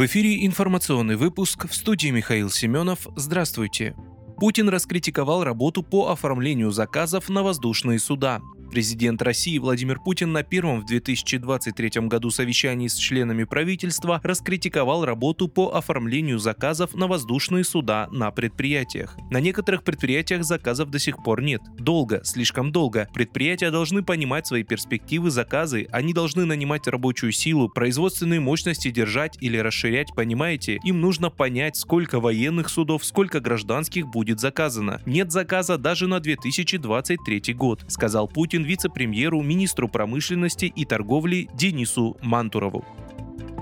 В эфире информационный выпуск в студии Михаил Семенов. Здравствуйте. Путин раскритиковал работу по оформлению заказов на воздушные суда. Президент России Владимир Путин на первом в 2023 году совещании с членами правительства раскритиковал работу по оформлению заказов на воздушные суда на предприятиях. На некоторых предприятиях заказов до сих пор нет. Долго, слишком долго. Предприятия должны понимать свои перспективы заказы, они должны нанимать рабочую силу, производственные мощности держать или расширять, понимаете? Им нужно понять, сколько военных судов, сколько гражданских будет заказано. Нет заказа даже на 2023 год, сказал Путин вице-премьеру, министру промышленности и торговли Денису Мантурову.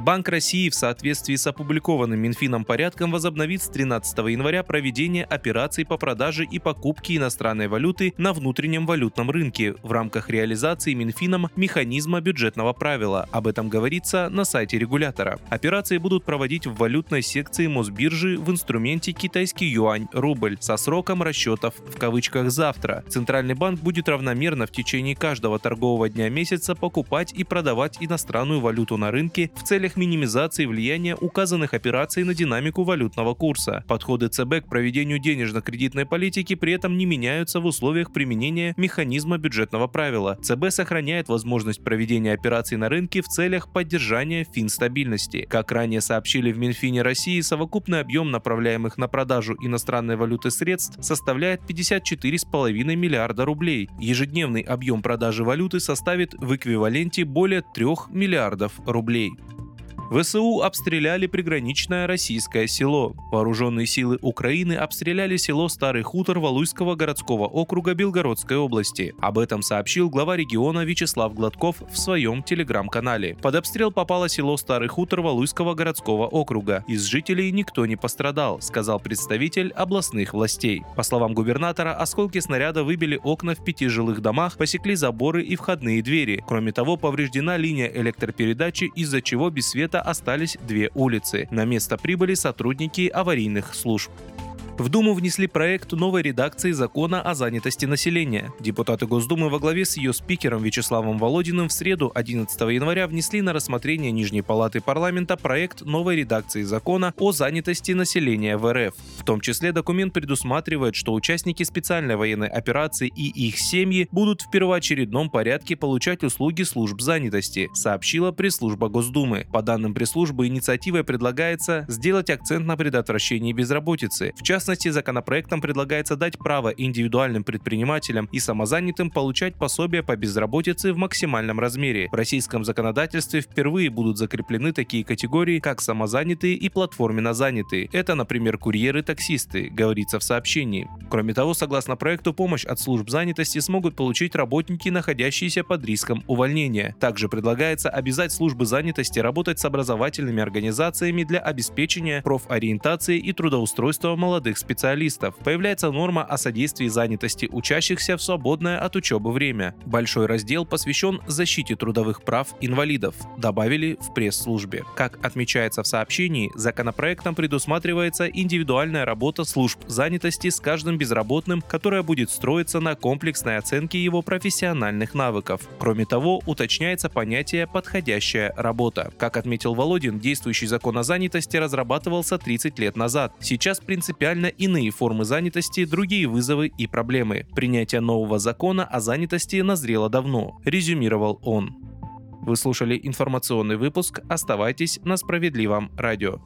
Банк России в соответствии с опубликованным Минфином порядком возобновит с 13 января проведение операций по продаже и покупке иностранной валюты на внутреннем валютном рынке в рамках реализации Минфином механизма бюджетного правила. Об этом говорится на сайте регулятора. Операции будут проводить в валютной секции Мосбиржи в инструменте китайский юань-рубль со сроком расчетов в кавычках «завтра». Центральный банк будет равномерно в течение каждого торгового дня месяца покупать и продавать иностранную валюту на рынке в целях минимизации влияния указанных операций на динамику валютного курса. Подходы ЦБ к проведению денежно-кредитной политики при этом не меняются в условиях применения механизма бюджетного правила. ЦБ сохраняет возможность проведения операций на рынке в целях поддержания финстабильности. Как ранее сообщили в Минфине России, совокупный объем направляемых на продажу иностранной валюты средств составляет 54,5 миллиарда рублей. Ежедневный объем продажи валюты составит в эквиваленте более 3 миллиардов рублей. ВСУ обстреляли приграничное российское село. Вооруженные силы Украины обстреляли село Старый Хутор Валуйского городского округа Белгородской области. Об этом сообщил глава региона Вячеслав Гладков в своем телеграм-канале. Под обстрел попало село Старый Хутор Валуйского городского округа. Из жителей никто не пострадал, сказал представитель областных властей. По словам губернатора, осколки снаряда выбили окна в пяти жилых домах, посекли заборы и входные двери. Кроме того, повреждена линия электропередачи, из-за чего без света остались две улицы. На место прибыли сотрудники аварийных служб. В Думу внесли проект новой редакции закона о занятости населения. Депутаты Госдумы во главе с ее спикером Вячеславом Володиным в среду 11 января внесли на рассмотрение Нижней Палаты парламента проект новой редакции закона о занятости населения в РФ. В том числе документ предусматривает, что участники специальной военной операции и их семьи будут в первоочередном порядке получать услуги служб занятости, сообщила пресс-служба Госдумы. По данным пресс-службы, инициативой предлагается сделать акцент на предотвращении безработицы. В частности, частности, законопроектом предлагается дать право индивидуальным предпринимателям и самозанятым получать пособия по безработице в максимальном размере. В российском законодательстве впервые будут закреплены такие категории, как самозанятые и платформенно занятые. Это, например, курьеры-таксисты, говорится в сообщении. Кроме того, согласно проекту, помощь от служб занятости смогут получить работники, находящиеся под риском увольнения. Также предлагается обязать службы занятости работать с образовательными организациями для обеспечения профориентации и трудоустройства молодых специалистов. Появляется норма о содействии занятости учащихся в свободное от учебы время. Большой раздел посвящен защите трудовых прав инвалидов, добавили в пресс-службе. Как отмечается в сообщении, законопроектом предусматривается индивидуальная работа служб занятости с каждым безработным, которая будет строиться на комплексной оценке его профессиональных навыков. Кроме того, уточняется понятие «подходящая работа». Как отметил Володин, действующий закон о занятости разрабатывался 30 лет назад. Сейчас принципиально иные формы занятости, другие вызовы и проблемы. Принятие нового закона о занятости назрело давно, резюмировал он. Вы слушали информационный выпуск. Оставайтесь на справедливом радио.